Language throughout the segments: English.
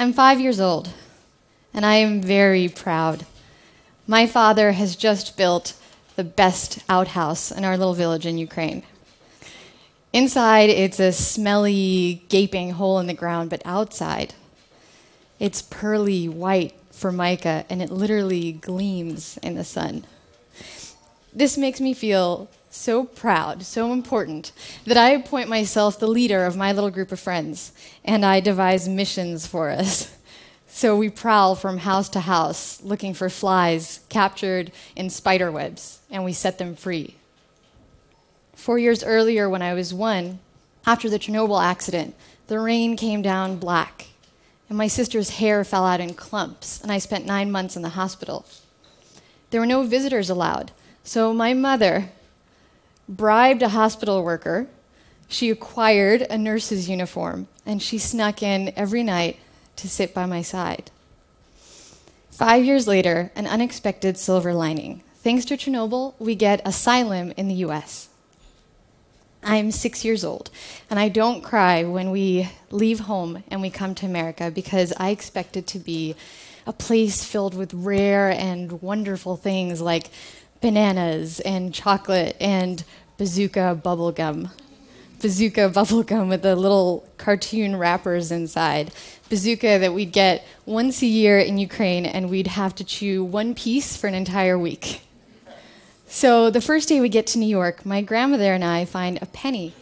I'm five years old, and I am very proud. My father has just built the best outhouse in our little village in Ukraine. Inside, it's a smelly, gaping hole in the ground, but outside, it's pearly white formica, and it literally gleams in the sun. This makes me feel so proud, so important, that I appoint myself the leader of my little group of friends, and I devise missions for us. So we prowl from house to house looking for flies captured in spider webs, and we set them free. Four years earlier, when I was one, after the Chernobyl accident, the rain came down black, and my sister's hair fell out in clumps, and I spent nine months in the hospital. There were no visitors allowed, so my mother bribed a hospital worker. She acquired a nurse's uniform, and she snuck in every night to sit by my side. Five years later, an unexpected silver lining. Thanks to Chernobyl, we get asylum in the US. I'm six years old, and I don't cry when we leave home and we come to America because I expect it to be a place filled with rare and wonderful things like bananas and chocolate and bazooka bubblegum. Bazooka bubblegum with the little cartoon wrappers inside. Bazooka that we'd get once a year in Ukraine, and we'd have to chew one piece for an entire week. So the first day we get to New York, my grandmother and I find a penny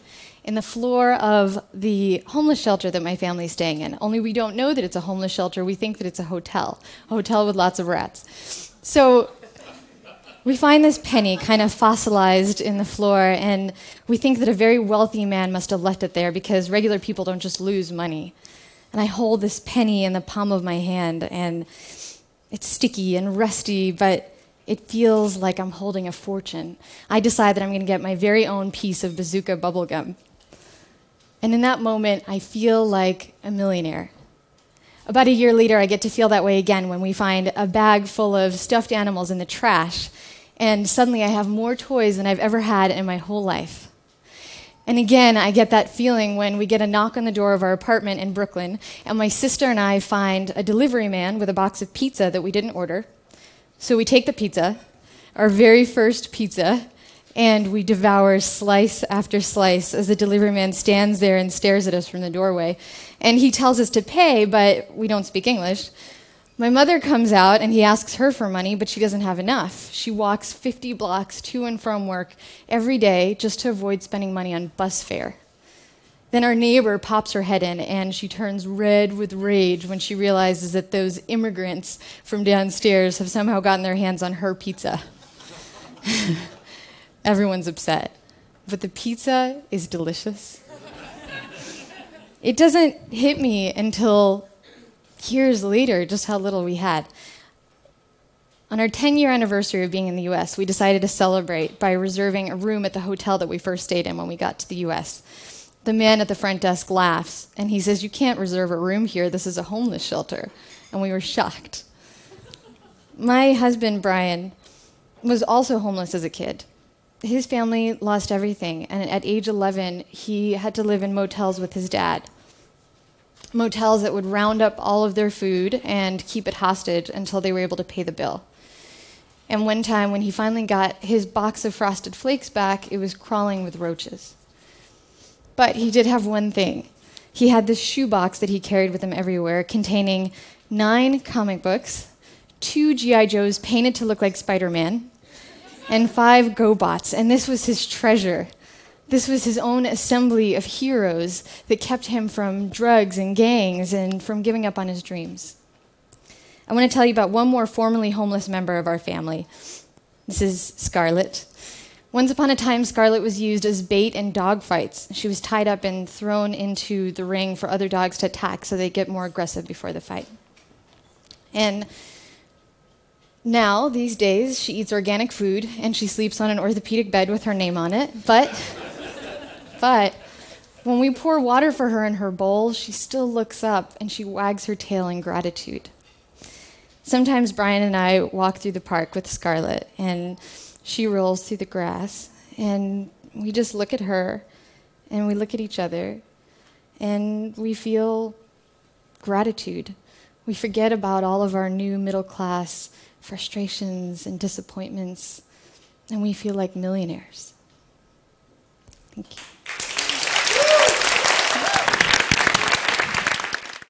in the floor of the homeless shelter that my family's staying in. Only we don't know that it's a homeless shelter. We think that it's a hotel, a hotel with lots of rats. So we find this penny kind of fossilized in the floor, and we think that a very wealthy man must have left it there because regular people don't just lose money. And I hold this penny in the palm of my hand, and it's sticky and rusty, but it feels like I'm holding a fortune. I decide that I'm going to get my very own piece of bazooka bubblegum. And in that moment, I feel like a millionaire. About a year later, I get to feel that way again when we find a bag full of stuffed animals in the trash and suddenly I have more toys than I've ever had in my whole life. And again, I get that feeling when we get a knock on the door of our apartment in Brooklyn, and my sister and I find a delivery man with a box of pizza that we didn't order. So we take the pizza, our very first pizza, and we devour slice after slice as the delivery man stands there and stares at us from the doorway. And he tells us to pay, but we don't speak English. My mother comes out and he asks her for money, but she doesn't have enough. She walks 50 blocks to and from work every day just to avoid spending money on bus fare. Then our neighbor pops her head in and she turns red with rage when she realizes that those immigrants from downstairs have somehow gotten their hands on her pizza. Everyone's upset. But the pizza is delicious. It doesn't hit me until years later just how little we had. On our 10 year anniversary of being in the US, we decided to celebrate by reserving a room at the hotel that we first stayed in when we got to the US. The man at the front desk laughs and he says, You can't reserve a room here. This is a homeless shelter. And we were shocked. My husband, Brian, was also homeless as a kid. His family lost everything, and at age 11, he had to live in motels with his dad motels that would round up all of their food and keep it hostage until they were able to pay the bill. And one time, when he finally got his box of frosted flakes back, it was crawling with roaches. But he did have one thing. He had this shoebox that he carried with him everywhere containing nine comic books, two G.I. Joes painted to look like Spider Man, and five GoBots. And this was his treasure. This was his own assembly of heroes that kept him from drugs and gangs and from giving up on his dreams. I want to tell you about one more formerly homeless member of our family. This is Scarlett. Once upon a time, Scarlett was used as bait in dog fights. She was tied up and thrown into the ring for other dogs to attack so they get more aggressive before the fight. And now, these days, she eats organic food and she sleeps on an orthopedic bed with her name on it. But but when we pour water for her in her bowl, she still looks up and she wags her tail in gratitude. Sometimes Brian and I walk through the park with Scarlett, and she rolls through the grass, and we just look at her, and we look at each other, and we feel gratitude We forget about all of our new middle class frustrations and disappointments, and we feel like millionaires. Thank you.